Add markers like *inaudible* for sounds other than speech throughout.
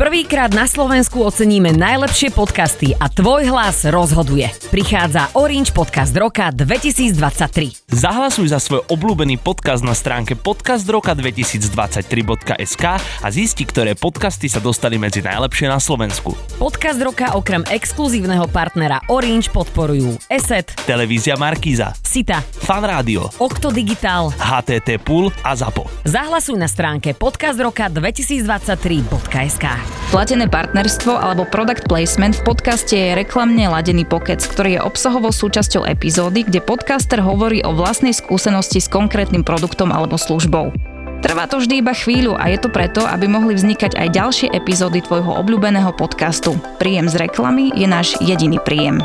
Prvýkrát na Slovensku oceníme najlepšie podcasty a tvoj hlas rozhoduje. Prichádza Orange Podcast Roka 2023. Zahlasuj za svoj obľúbený podcast na stránke podcastroka2023.sk a zisti, ktoré podcasty sa dostali medzi najlepšie na Slovensku. Podcast Roka okrem exkluzívneho partnera Orange podporujú ESET, Televízia Markíza, Sita, Fan Rádio, Okto Digital. HTT Pool a ZAPO. Zahlasuj na stránke podcastroka2023.sk. Platené partnerstvo alebo product placement v podcaste je reklamne ladený pokec, ktorý je obsahovou súčasťou epizódy, kde podcaster hovorí o vlastnej skúsenosti s konkrétnym produktom alebo službou. Trvá to vždy iba chvíľu a je to preto, aby mohli vznikať aj ďalšie epizódy tvojho obľúbeného podcastu. Príjem z reklamy je náš jediný príjem.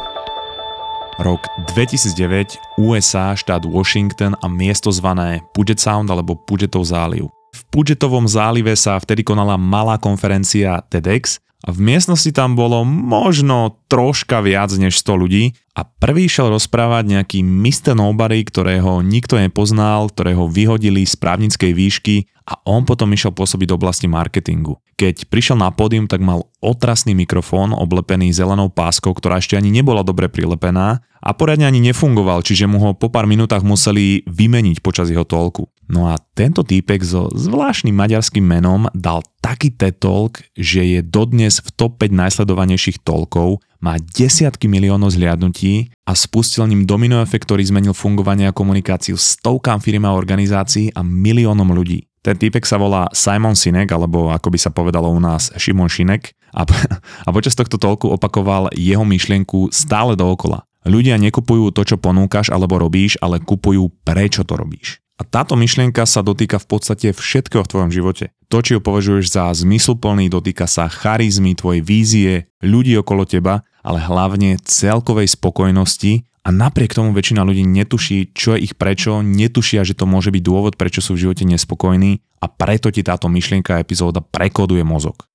Rok 2009, USA, štát Washington a miesto zvané Puget Sound alebo Pugetov záliv. V Pugetovom zálive sa vtedy konala malá konferencia TEDx a v miestnosti tam bolo možno troška viac než 100 ľudí a prvý šiel rozprávať nejaký Mr. Nobody, ktorého nikto nepoznal, ktorého vyhodili z právnickej výšky a on potom išiel pôsobiť do oblasti marketingu. Keď prišiel na pódium, tak mal otrasný mikrofón oblepený zelenou páskou, ktorá ešte ani nebola dobre prilepená a poriadne ani nefungoval, čiže mu ho po pár minútach museli vymeniť počas jeho tolku. No a tento týpek so zvláštnym maďarským menom dal taký TED že je dodnes v top 5 najsledovanejších tolkov, má desiatky miliónov zliadnutí a spustil ním domino efekt, ktorý zmenil fungovanie a komunikáciu stovkám firm a organizácií a miliónom ľudí. Ten týpek sa volá Simon Sinek, alebo ako by sa povedalo u nás Šimon Šinek a, *laughs* a počas tohto tolku opakoval jeho myšlienku stále dookola. Ľudia nekupujú to, čo ponúkaš alebo robíš, ale kupujú prečo to robíš. A táto myšlienka sa dotýka v podstate všetkého v tvojom živote. To, či ho považuješ za zmysluplný, dotýka sa charizmy, tvojej vízie, ľudí okolo teba, ale hlavne celkovej spokojnosti a napriek tomu väčšina ľudí netuší, čo je ich prečo, netušia, že to môže byť dôvod, prečo sú v živote nespokojní a preto ti táto myšlienka a epizóda prekoduje mozog.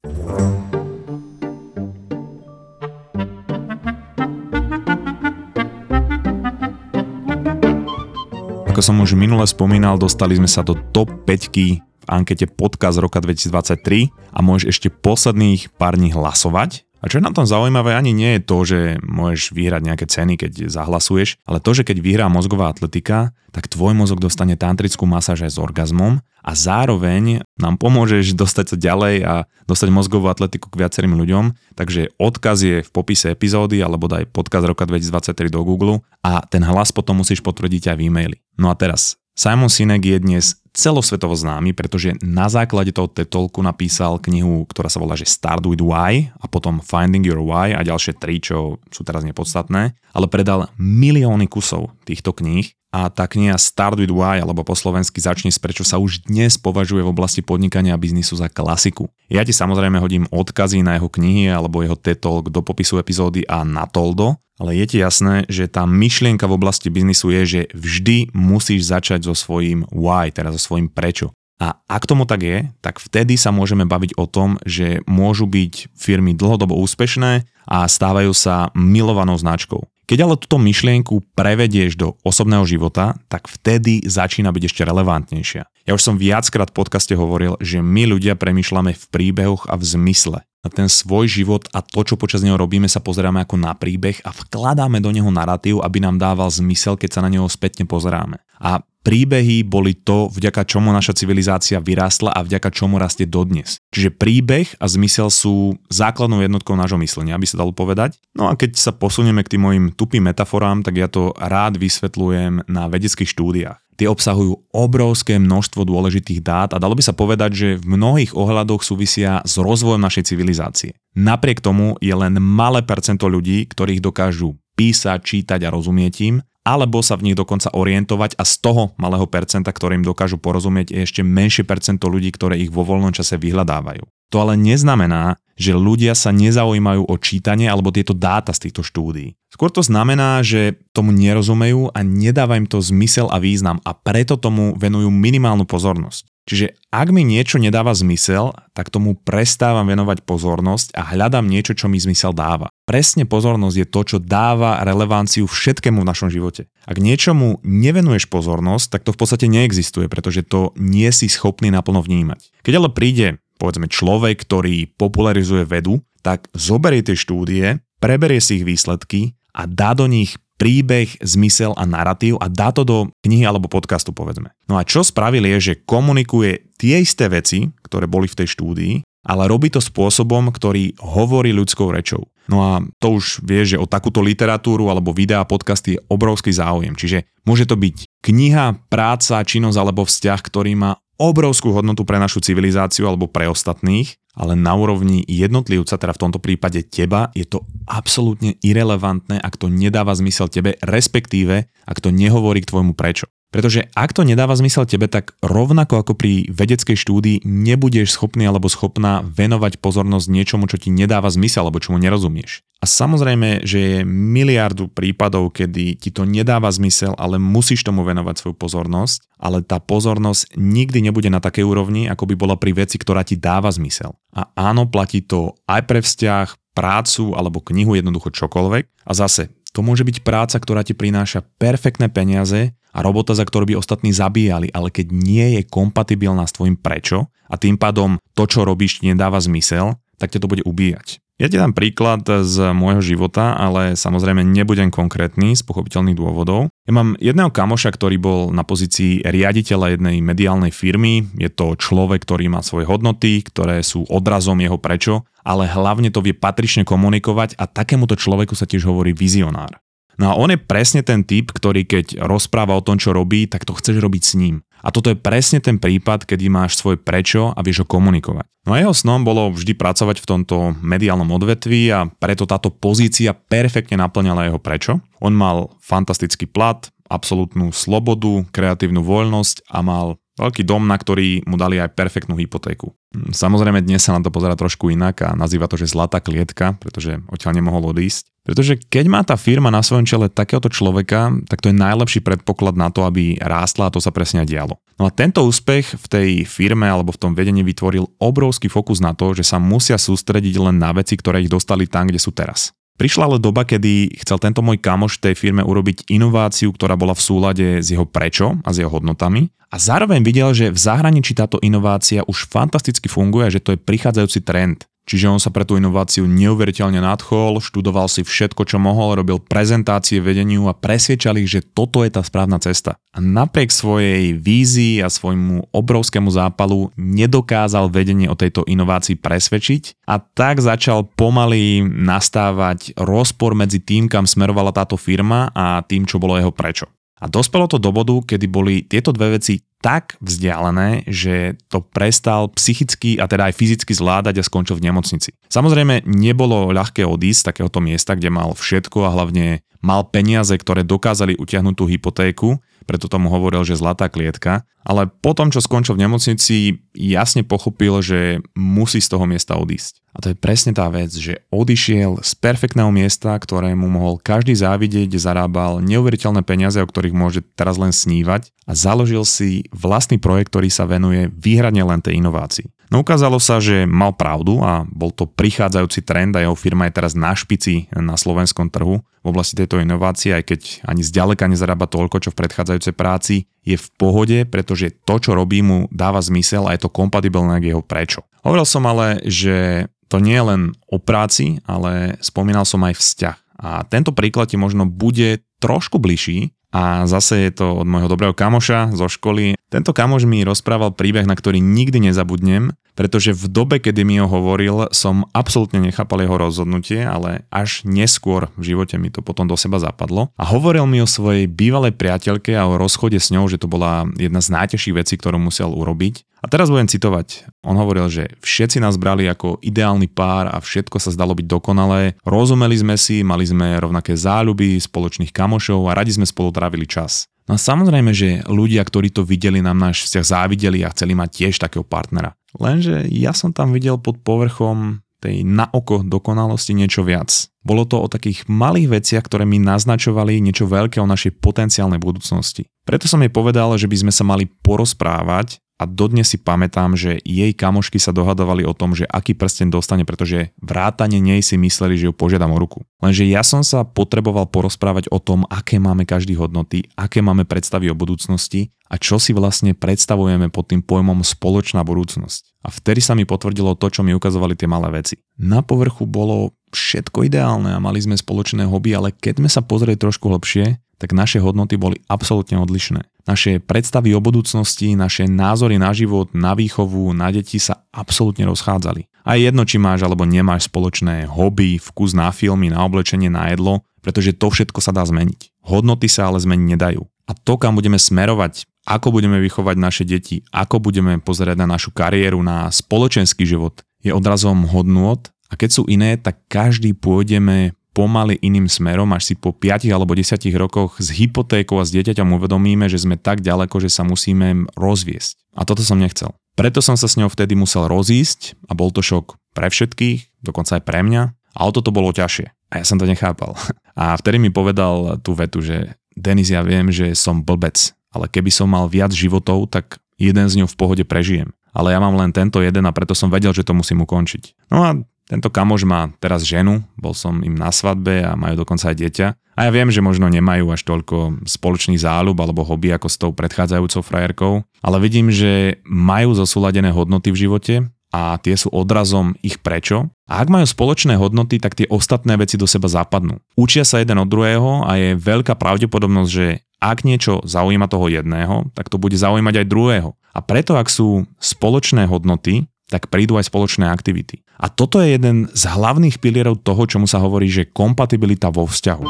Ako som už minule spomínal, dostali sme sa do top 5 v ankete Podcast roka 2023 a môžeš ešte posledných pár dní hlasovať. A čo je na tom zaujímavé, ani nie je to, že môžeš vyhrať nejaké ceny, keď zahlasuješ, ale to, že keď vyhrá mozgová atletika, tak tvoj mozog dostane tantrickú masáž aj s orgazmom a zároveň nám pomôžeš dostať sa ďalej a dostať mozgovú atletiku k viacerým ľuďom. Takže odkaz je v popise epizódy alebo daj podcast roka 2023 do Google a ten hlas potom musíš potvrdiť aj v e-maili. No a teraz, Simon Sinek je dnes celosvetovo známy, pretože na základe toho TED napísal knihu, ktorá sa volá že Start with Why a potom Finding Your Why a ďalšie tri, čo sú teraz nepodstatné, ale predal milióny kusov týchto kníh a tá kniha Start with Why alebo po slovensky Začni s prečo sa už dnes považuje v oblasti podnikania a biznisu za klasiku. Ja ti samozrejme hodím odkazy na jeho knihy alebo jeho TED do popisu epizódy a na Toldo, ale je ti jasné, že tá myšlienka v oblasti biznisu je, že vždy musíš začať so svojím why, teda so svojím prečo. A ak tomu tak je, tak vtedy sa môžeme baviť o tom, že môžu byť firmy dlhodobo úspešné a stávajú sa milovanou značkou. Keď ale túto myšlienku prevedieš do osobného života, tak vtedy začína byť ešte relevantnejšia. Ja už som viackrát v podcaste hovoril, že my ľudia premýšľame v príbehoch a v zmysle. Na ten svoj život a to, čo počas neho robíme, sa pozeráme ako na príbeh a vkladáme do neho narratív, aby nám dával zmysel, keď sa na neho spätne pozeráme. A príbehy boli to, vďaka čomu naša civilizácia vyrástla a vďaka čomu rastie dodnes. Čiže príbeh a zmysel sú základnou jednotkou nášho myslenia, aby sa dalo povedať. No a keď sa posunieme k tým mojim tupým metaforám, tak ja to rád vysvetľujem na vedeckých štúdiách. Tie obsahujú obrovské množstvo dôležitých dát a dalo by sa povedať, že v mnohých ohľadoch súvisia s rozvojom našej civilizácie. Napriek tomu je len malé percento ľudí, ktorých dokážu písať, čítať a rozumieť im alebo sa v nich dokonca orientovať a z toho malého percenta, ktorým dokážu porozumieť, je ešte menšie percento ľudí, ktoré ich vo voľnom čase vyhľadávajú. To ale neznamená, že ľudia sa nezaujímajú o čítanie alebo tieto dáta z týchto štúdií. Skôr to znamená, že tomu nerozumejú a nedáva im to zmysel a význam a preto tomu venujú minimálnu pozornosť. Čiže ak mi niečo nedáva zmysel, tak tomu prestávam venovať pozornosť a hľadám niečo, čo mi zmysel dáva presne pozornosť je to, čo dáva relevanciu všetkému v našom živote. Ak niečomu nevenuješ pozornosť, tak to v podstate neexistuje, pretože to nie si schopný naplno vnímať. Keď ale príde povedzme človek, ktorý popularizuje vedu, tak zoberie tie štúdie, preberie si ich výsledky a dá do nich príbeh, zmysel a narratív a dá to do knihy alebo podcastu, povedzme. No a čo spravil je, že komunikuje tie isté veci, ktoré boli v tej štúdii, ale robí to spôsobom, ktorý hovorí ľudskou rečou. No a to už vie, že o takúto literatúru alebo videá, podcasty je obrovský záujem. Čiže môže to byť kniha, práca, činnosť alebo vzťah, ktorý má obrovskú hodnotu pre našu civilizáciu alebo pre ostatných, ale na úrovni jednotlivca, teda v tomto prípade teba, je to absolútne irrelevantné, ak to nedáva zmysel tebe, respektíve ak to nehovorí k tvojmu prečo. Pretože ak to nedáva zmysel tebe, tak rovnako ako pri vedeckej štúdii nebudeš schopný alebo schopná venovať pozornosť niečomu, čo ti nedáva zmysel alebo čomu nerozumieš. A samozrejme, že je miliardu prípadov, kedy ti to nedáva zmysel, ale musíš tomu venovať svoju pozornosť, ale tá pozornosť nikdy nebude na takej úrovni, ako by bola pri veci, ktorá ti dáva zmysel. A áno, platí to aj pre vzťah, prácu alebo knihu, jednoducho čokoľvek. A zase, to môže byť práca, ktorá ti prináša perfektné peniaze, a robota, za ktorú by ostatní zabíjali, ale keď nie je kompatibilná s tvojim prečo a tým pádom to, čo robíš, nedáva zmysel, tak ťa to bude ubíjať. Ja ti dám príklad z môjho života, ale samozrejme nebudem konkrétny z pochopiteľných dôvodov. Ja mám jedného kamoša, ktorý bol na pozícii riaditeľa jednej mediálnej firmy. Je to človek, ktorý má svoje hodnoty, ktoré sú odrazom jeho prečo, ale hlavne to vie patrične komunikovať a takémuto človeku sa tiež hovorí vizionár. No a on je presne ten typ, ktorý keď rozpráva o tom, čo robí, tak to chceš robiť s ním. A toto je presne ten prípad, kedy máš svoj prečo a vieš ho komunikovať. No a jeho snom bolo vždy pracovať v tomto mediálnom odvetví a preto táto pozícia perfektne naplňala jeho prečo. On mal fantastický plat, absolútnu slobodu, kreatívnu voľnosť a mal veľký dom, na ktorý mu dali aj perfektnú hypotéku. Hm, samozrejme dnes sa na to pozera trošku inak a nazýva to, že zlatá klietka, pretože odtiaľ nemohol odísť. Pretože keď má tá firma na svojom čele takéhoto človeka, tak to je najlepší predpoklad na to, aby rástla a to sa presne dialo. No a tento úspech v tej firme alebo v tom vedení vytvoril obrovský fokus na to, že sa musia sústrediť len na veci, ktoré ich dostali tam, kde sú teraz. Prišla ale doba, kedy chcel tento môj kamoš v tej firme urobiť inováciu, ktorá bola v súlade s jeho prečo a s jeho hodnotami. A zároveň videl, že v zahraničí táto inovácia už fantasticky funguje, že to je prichádzajúci trend. Čiže on sa pre tú inováciu neuveriteľne nadchol, študoval si všetko, čo mohol, robil prezentácie vedeniu a presviečal ich, že toto je tá správna cesta. A napriek svojej vízii a svojmu obrovskému zápalu nedokázal vedenie o tejto inovácii presvedčiť a tak začal pomaly nastávať rozpor medzi tým, kam smerovala táto firma a tým, čo bolo jeho prečo. A dospelo to do bodu, kedy boli tieto dve veci tak vzdialené, že to prestal psychicky a teda aj fyzicky zvládať a skončil v nemocnici. Samozrejme, nebolo ľahké odísť z takéhoto miesta, kde mal všetko a hlavne mal peniaze, ktoré dokázali utiahnuť tú hypotéku, preto tomu hovoril, že zlatá klietka, ale potom, čo skončil v nemocnici, jasne pochopil, že musí z toho miesta odísť. A to je presne tá vec, že odišiel z perfektného miesta, ktorému mohol každý závidieť, zarábal neuveriteľné peniaze, o ktorých môže teraz len snívať a založil si vlastný projekt, ktorý sa venuje výhradne len tej inovácii. No ukázalo sa, že mal pravdu a bol to prichádzajúci trend a jeho firma je teraz na špici na slovenskom trhu v oblasti tejto inovácie, aj keď ani zďaleka nezarába toľko, čo v predchádzajúcej práci, je v pohode, pretože to, čo robí, mu dáva zmysel a je to kompatibilné k jeho prečo. Hovoril som ale, že to nie je len o práci, ale spomínal som aj vzťah. A tento príklad ti možno bude trošku bližší, a zase je to od môjho dobrého kamoša zo školy. Tento kamoš mi rozprával príbeh, na ktorý nikdy nezabudnem, pretože v dobe, kedy mi ho hovoril, som absolútne nechápal jeho rozhodnutie, ale až neskôr v živote mi to potom do seba zapadlo. A hovoril mi o svojej bývalej priateľke a o rozchode s ňou, že to bola jedna z najťažších vecí, ktorú musel urobiť. A teraz budem citovať. On hovoril, že všetci nás brali ako ideálny pár a všetko sa zdalo byť dokonalé. Rozumeli sme si, mali sme rovnaké záľuby, spoločných kamošov a radi sme spolu trávili čas. No a samozrejme, že ľudia, ktorí to videli, nám náš vzťah závideli a chceli mať tiež takého partnera. Lenže ja som tam videl pod povrchom tej na oko dokonalosti niečo viac. Bolo to o takých malých veciach, ktoré mi naznačovali niečo veľké o našej potenciálnej budúcnosti. Preto som jej povedal, že by sme sa mali porozprávať a dodnes si pamätám, že jej kamošky sa dohadovali o tom, že aký prsten dostane, pretože vrátane nej si mysleli, že ju požiadam o ruku. Lenže ja som sa potreboval porozprávať o tom, aké máme každý hodnoty, aké máme predstavy o budúcnosti a čo si vlastne predstavujeme pod tým pojmom spoločná budúcnosť. A vtedy sa mi potvrdilo to, čo mi ukazovali tie malé veci. Na povrchu bolo všetko ideálne a mali sme spoločné hobby, ale keď sme sa pozreli trošku hlbšie, tak naše hodnoty boli absolútne odlišné. Naše predstavy o budúcnosti, naše názory na život, na výchovu, na deti sa absolútne rozchádzali. A jedno, či máš alebo nemáš spoločné hobby, vkus na filmy, na oblečenie, na jedlo, pretože to všetko sa dá zmeniť. Hodnoty sa ale zmeniť nedajú. A to, kam budeme smerovať, ako budeme vychovať naše deti, ako budeme pozerať na našu kariéru, na spoločenský život, je odrazom hodnôt a keď sú iné, tak každý pôjdeme pomaly iným smerom, až si po 5 alebo 10 rokoch s hypotékou a s dieťaťom uvedomíme, že sme tak ďaleko, že sa musíme rozviesť. A toto som nechcel. Preto som sa s ňou vtedy musel rozísť a bol to šok pre všetkých, dokonca aj pre mňa. A o toto bolo ťažšie. A ja som to nechápal. *laughs* A vtedy mi povedal tú vetu, že Denis, ja viem, že som blbec, ale keby som mal viac životov, tak jeden z ňou v pohode prežijem. Ale ja mám len tento jeden a preto som vedel, že to musím ukončiť. No a tento kamož má teraz ženu, bol som im na svadbe a majú dokonca aj dieťa. A ja viem, že možno nemajú až toľko spoločných záľub alebo hobby ako s tou predchádzajúcou frajerkou, ale vidím, že majú zosúladené hodnoty v živote a tie sú odrazom ich prečo. A ak majú spoločné hodnoty, tak tie ostatné veci do seba zapadnú. Učia sa jeden od druhého a je veľká pravdepodobnosť, že ak niečo zaujíma toho jedného, tak to bude zaujímať aj druhého. A preto, ak sú spoločné hodnoty, tak prídu aj spoločné aktivity. A toto je jeden z hlavných pilierov toho, čomu sa hovorí, že kompatibilita vo vzťahu.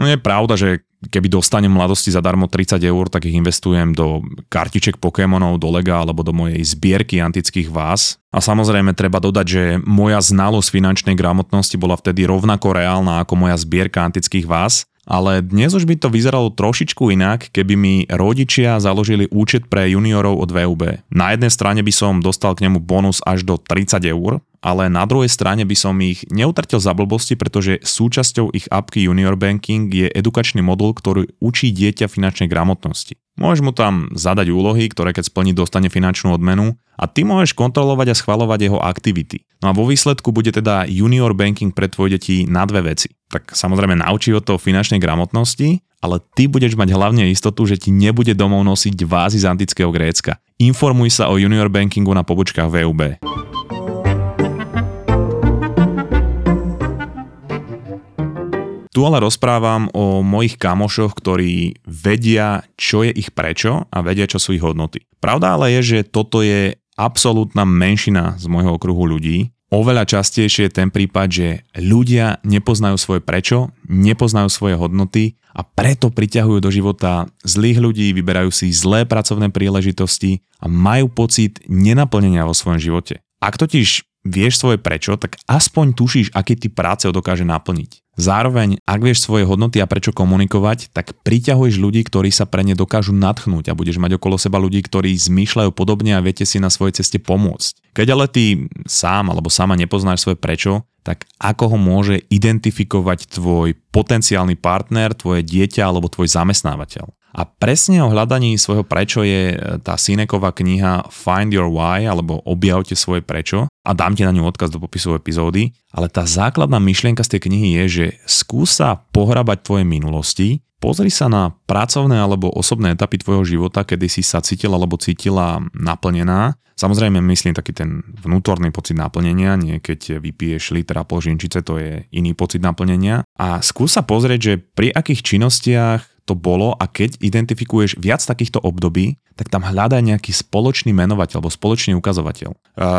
No je pravda, že keby dostanem mladosti zadarmo 30 eur, tak ich investujem do kartiček Pokémonov, do Lega alebo do mojej zbierky antických vás. A samozrejme treba dodať, že moja znalosť finančnej gramotnosti bola vtedy rovnako reálna ako moja zbierka antických vás ale dnes už by to vyzeralo trošičku inak, keby mi rodičia založili účet pre juniorov od VUB. Na jednej strane by som dostal k nemu bonus až do 30 eur, ale na druhej strane by som ich neutrtil za blbosti, pretože súčasťou ich apky Junior Banking je edukačný modul, ktorý učí dieťa finančnej gramotnosti. Môžeš mu tam zadať úlohy, ktoré keď splní dostane finančnú odmenu a ty môžeš kontrolovať a schvalovať jeho aktivity. No a vo výsledku bude teda junior banking pre tvoje deti na dve veci. Tak samozrejme naučí ho to finančnej gramotnosti, ale ty budeš mať hlavne istotu, že ti nebude domov nosiť vázy z antického Grécka. Informuj sa o junior bankingu na pobočkách VUB. Tu ale rozprávam o mojich kamošoch, ktorí vedia, čo je ich prečo a vedia, čo sú ich hodnoty. Pravda ale je, že toto je absolútna menšina z môjho okruhu ľudí. Oveľa častejšie je ten prípad, že ľudia nepoznajú svoje prečo, nepoznajú svoje hodnoty a preto priťahujú do života zlých ľudí, vyberajú si zlé pracovné príležitosti a majú pocit nenaplnenia vo svojom živote. Ak totiž vieš svoje prečo, tak aspoň tušíš, aký typ práce dokáže naplniť. Zároveň, ak vieš svoje hodnoty a prečo komunikovať, tak priťahuješ ľudí, ktorí sa pre ne dokážu nadchnúť a budeš mať okolo seba ľudí, ktorí zmýšľajú podobne a viete si na svojej ceste pomôcť. Keď ale ty sám alebo sama nepoznáš svoje prečo, tak ako ho môže identifikovať tvoj potenciálny partner, tvoje dieťa alebo tvoj zamestnávateľ. A presne o hľadaní svojho prečo je e, tá Sineková kniha Find Your Why alebo Objavte svoje prečo a dám ti na ňu odkaz do popisu epizódy, ale tá základná myšlienka z tej knihy je, že skúsa pohrabať tvoje minulosti, pozri sa na pracovné alebo osobné etapy tvojho života, kedy si sa cítila alebo cítila naplnená. Samozrejme myslím taký ten vnútorný pocit naplnenia, nie keď vypiješ liter a pol žinčice, to je iný pocit naplnenia. A skúsa pozrieť, že pri akých činnostiach to bolo a keď identifikuješ viac takýchto období, tak tam hľadaj nejaký spoločný menovateľ alebo spoločný ukazovateľ.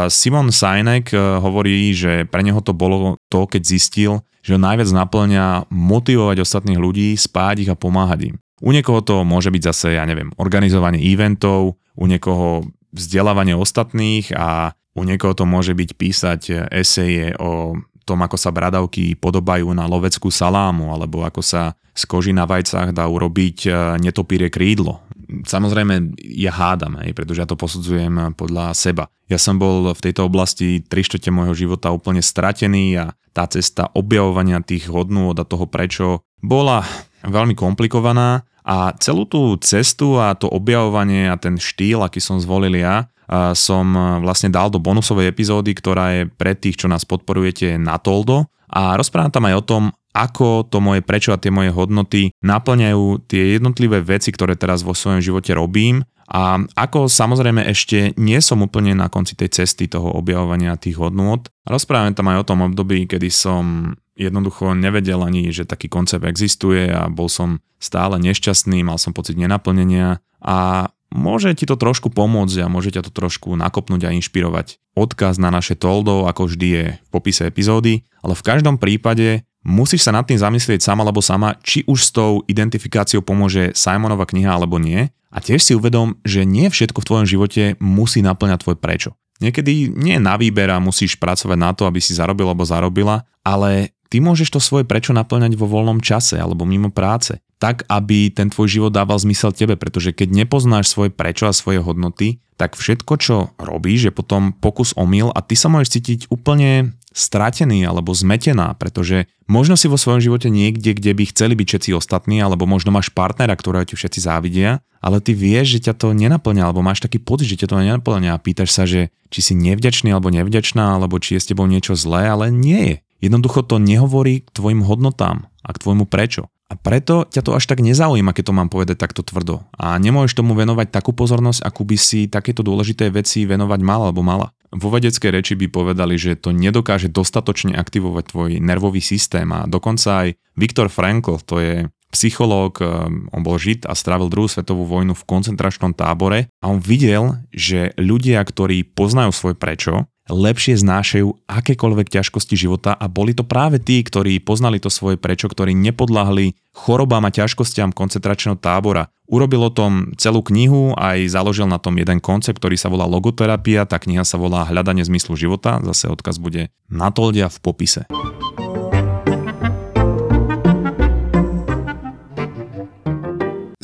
Simon Sinek e, hovorí, že pre neho to bolo to, keď zistil, že ho najviac naplňa motivovať ostatných ľudí, spáť ich a pomáhať im. U niekoho to môže byť zase, ja neviem, organizovanie eventov, u niekoho vzdelávanie ostatných a u niekoho to môže byť písať eseje o tom, ako sa bradavky podobajú na loveckú salámu, alebo ako sa z koži na vajcách dá urobiť e, netopíre krídlo. Samozrejme, ja hádam, hej, pretože ja to posudzujem podľa seba. Ja som bol v tejto oblasti 3 štvrte môjho života úplne stratený a tá cesta objavovania tých hodnôt a toho prečo bola veľmi komplikovaná a celú tú cestu a to objavovanie a ten štýl, aký som zvolil ja, som vlastne dal do bonusovej epizódy, ktorá je pre tých, čo nás podporujete na Toldo. A rozprávam tam aj o tom, ako to moje prečo a tie moje hodnoty naplňajú tie jednotlivé veci, ktoré teraz vo svojom živote robím. A ako samozrejme ešte nie som úplne na konci tej cesty toho objavovania tých hodnôt. Rozprávam tam aj o tom období, kedy som jednoducho nevedel ani, že taký koncept existuje a bol som stále nešťastný, mal som pocit nenaplnenia. A môže ti to trošku pomôcť a môže ťa to trošku nakopnúť a inšpirovať. Odkaz na naše toldo, ako vždy je v popise epizódy, ale v každom prípade musíš sa nad tým zamyslieť sama alebo sama, či už s tou identifikáciou pomôže Simonova kniha alebo nie. A tiež si uvedom, že nie všetko v tvojom živote musí naplňať tvoj prečo. Niekedy nie na výber a musíš pracovať na to, aby si zarobil alebo zarobila, ale ty môžeš to svoje prečo naplňať vo voľnom čase alebo mimo práce tak, aby ten tvoj život dával zmysel tebe, pretože keď nepoznáš svoje prečo a svoje hodnoty, tak všetko, čo robíš, je potom pokus omyl a ty sa môžeš cítiť úplne stratený alebo zmetená, pretože možno si vo svojom živote niekde, kde by chceli byť všetci ostatní, alebo možno máš partnera, ktorého ti všetci závidia, ale ty vieš, že ťa to nenaplňa, alebo máš taký pocit, že ťa to nenaplňa a pýtaš sa, že či si nevďačný alebo nevďačná, alebo či je s tebou niečo zlé, ale nie je. Jednoducho to nehovorí k tvojim hodnotám a k tvojmu prečo. A preto ťa to až tak nezaujíma, keď to mám povedať takto tvrdo. A nemôžeš tomu venovať takú pozornosť, akú by si takéto dôležité veci venovať mal alebo mala. Vo vedeckej reči by povedali, že to nedokáže dostatočne aktivovať tvoj nervový systém a dokonca aj Viktor Frankl, to je psychológ, um, on bol žid a strávil druhú svetovú vojnu v koncentračnom tábore a on videl, že ľudia, ktorí poznajú svoje prečo, lepšie znášajú akékoľvek ťažkosti života a boli to práve tí, ktorí poznali to svoje prečo, ktorí nepodľahli chorobám a ťažkostiam koncentračného tábora. Urobil o tom celú knihu, aj založil na tom jeden koncept, ktorý sa volá logoterapia, tá kniha sa volá Hľadanie zmyslu života, zase odkaz bude na toldia v popise.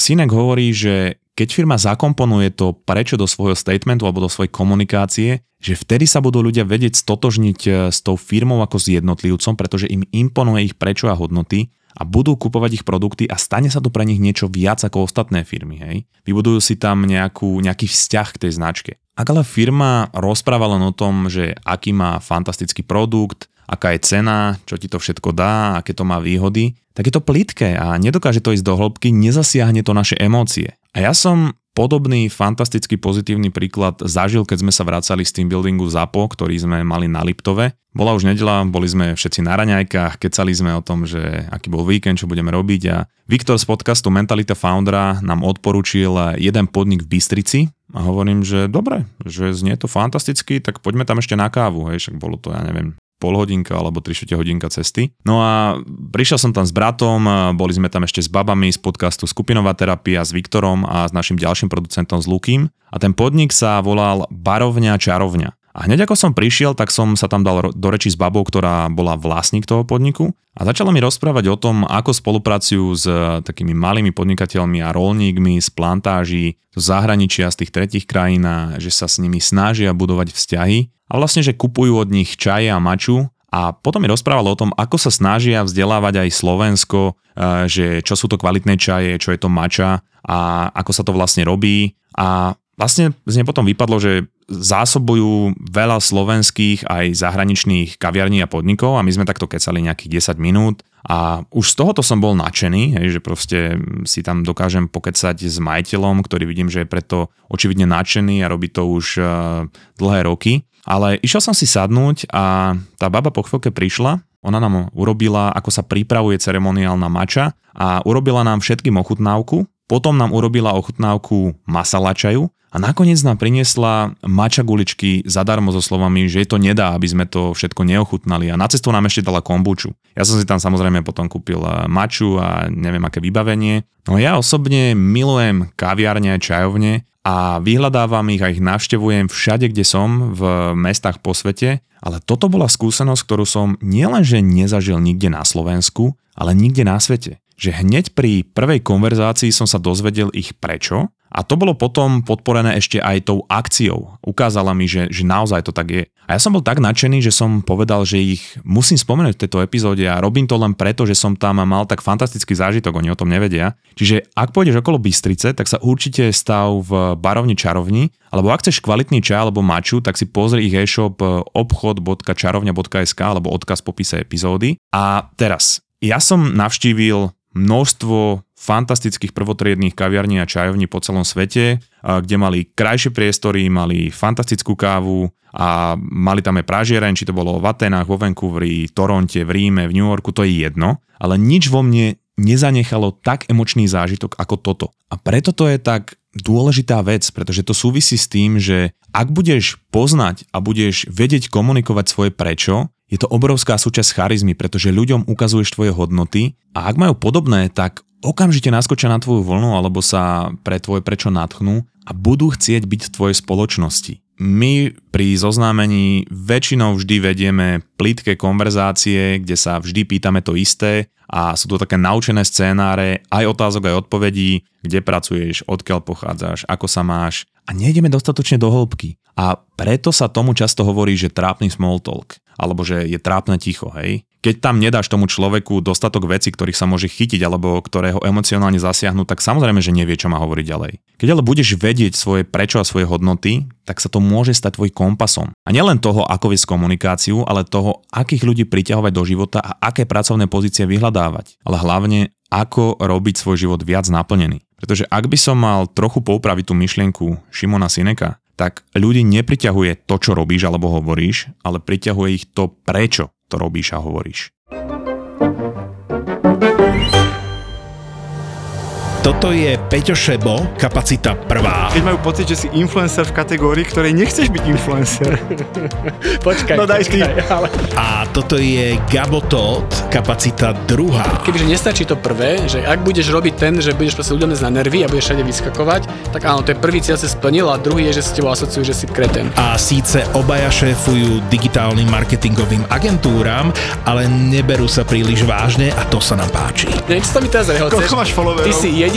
Sinek hovorí, že keď firma zakomponuje to prečo do svojho statementu alebo do svojej komunikácie, že vtedy sa budú ľudia vedieť stotožniť e, s tou firmou ako s jednotlivcom, pretože im imponuje ich prečo a hodnoty a budú kupovať ich produkty a stane sa to pre nich niečo viac ako ostatné firmy. Hej? Vybudujú si tam nejakú, nejaký vzťah k tej značke. Ak ale firma rozpráva len o tom, že aký má fantastický produkt, aká je cena, čo ti to všetko dá, aké to má výhody, tak je to plitké a nedokáže to ísť do hĺbky, nezasiahne to naše emócie. A ja som podobný fantastický pozitívny príklad zažil, keď sme sa vracali z team buildingu ZAPO, ktorý sme mali na Liptove. Bola už nedela, boli sme všetci na raňajkách, kecali sme o tom, že aký bol víkend, čo budeme robiť a Viktor z podcastu Mentalita Foundera nám odporučil jeden podnik v Bystrici a hovorím, že dobre, že znie to fantasticky, tak poďme tam ešte na kávu, hej, však bolo to, ja neviem, pol hodinka alebo 3 hodinka cesty. No a prišiel som tam s bratom, boli sme tam ešte s babami z podcastu Skupinová terapia, s Viktorom a s našim ďalším producentom s Lukým. A ten podnik sa volal Barovňa Čarovňa. A hneď ako som prišiel, tak som sa tam dal do reči s babou, ktorá bola vlastník toho podniku a začala mi rozprávať o tom, ako spolupracujú s takými malými podnikateľmi a rolníkmi z plantáží z zahraničia, z tých tretich krajín a že sa s nimi snažia budovať vzťahy a vlastne, že kupujú od nich čaje a maču a potom mi rozprával o tom, ako sa snažia vzdelávať aj Slovensko, e, že čo sú to kvalitné čaje, čo je to mača a ako sa to vlastne robí. A vlastne z nej potom vypadlo, že zásobujú veľa slovenských aj zahraničných kaviarní a podnikov a my sme takto kecali nejakých 10 minút a už z tohoto som bol nadšený, hej, že proste si tam dokážem pokecať s majiteľom, ktorý vidím, že je preto očividne nadšený a robí to už uh, dlhé roky. Ale išiel som si sadnúť a tá baba po chvíľke prišla, ona nám urobila, ako sa pripravuje ceremoniálna mača a urobila nám všetkým ochutnávku, potom nám urobila ochutnávku masala čaju a nakoniec nám priniesla mača guličky zadarmo so slovami, že je to nedá, aby sme to všetko neochutnali a na cestu nám ešte dala kombuču. Ja som si tam samozrejme potom kúpil eh, maču a neviem aké vybavenie. No ja osobne milujem kaviárne a čajovne a vyhľadávam ich a ich navštevujem všade, kde som, v mestách po svete, ale toto bola skúsenosť, ktorú som nielenže nezažil nikde na Slovensku, ale nikde na svete. Že hneď pri prvej konverzácii som sa dozvedel ich prečo a to bolo potom podporené ešte aj tou akciou. Ukázala mi, že, že naozaj to tak je. A ja som bol tak nadšený, že som povedal, že ich musím spomenúť v tejto epizóde a robím to len preto, že som tam mal tak fantastický zážitok, oni o tom nevedia. Čiže ak pôjdeš okolo Bystrice, tak sa určite stav v barovni čarovni, alebo ak chceš kvalitný čaj alebo maču, tak si pozri ich e-shop obchod.čarovňa.sk alebo odkaz v popise epizódy. A teraz, ja som navštívil množstvo fantastických prvotriedných kaviarní a čajovní po celom svete, kde mali krajšie priestory, mali fantastickú kávu a mali tam aj pražiareň, či to bolo v Atenách, vo Vancouveri, Toronte, v Ríme, v New Yorku, to je jedno, ale nič vo mne nezanechalo tak emočný zážitok ako toto. A preto to je tak dôležitá vec, pretože to súvisí s tým, že ak budeš poznať a budeš vedieť komunikovať svoje prečo, je to obrovská súčasť charizmy, pretože ľuďom ukazuješ tvoje hodnoty a ak majú podobné, tak okamžite naskočia na tvoju vlnu alebo sa pre tvoje prečo natchnú a budú chcieť byť v tvojej spoločnosti. My pri zoznámení väčšinou vždy vedieme plítke konverzácie, kde sa vždy pýtame to isté a sú to také naučené scénáre, aj otázok, aj odpovedí, kde pracuješ, odkiaľ pochádzaš, ako sa máš a nejdeme dostatočne do hĺbky. A preto sa tomu často hovorí, že trápny small talk alebo že je trápne ticho, hej. Keď tam nedáš tomu človeku dostatok vecí, ktorých sa môže chytiť alebo ktorého emocionálne zasiahnu, tak samozrejme, že nevie, čo má hovoriť ďalej. Keď ale budeš vedieť svoje prečo a svoje hodnoty, tak sa to môže stať tvoj kompasom. A nielen toho, ako viesť komunikáciu, ale toho, akých ľudí priťahovať do života a aké pracovné pozície vyhľadávať. Ale hlavne, ako robiť svoj život viac naplnený. Pretože ak by som mal trochu poupraviť tú myšlienku Šimona Sineka, tak ľudí nepriťahuje to, čo robíš alebo hovoríš, ale priťahuje ich to, prečo to robíš a hovoríš. Toto je Peťo Šebo, kapacita prvá. Keď majú pocit, že si influencer v kategórii, ktorej nechceš byť influencer. *laughs* počkaj, no daj počkaj, ale... A toto je Gabo Todd, kapacita druhá. Kebyže nestačí to prvé, že ak budeš robiť ten, že budeš proste ľuďom na nervy a budeš všade vyskakovať, tak áno, to je prvý cieľ sa splnil a druhý je, že si tebou asociujú, že si kreten. A síce obaja šéfujú digitálnym marketingovým agentúram, ale neberú sa príliš vážne a to sa nám páči. Nech sa mi teraz rehoceš. Koľko máš followerov? Ty si jediný,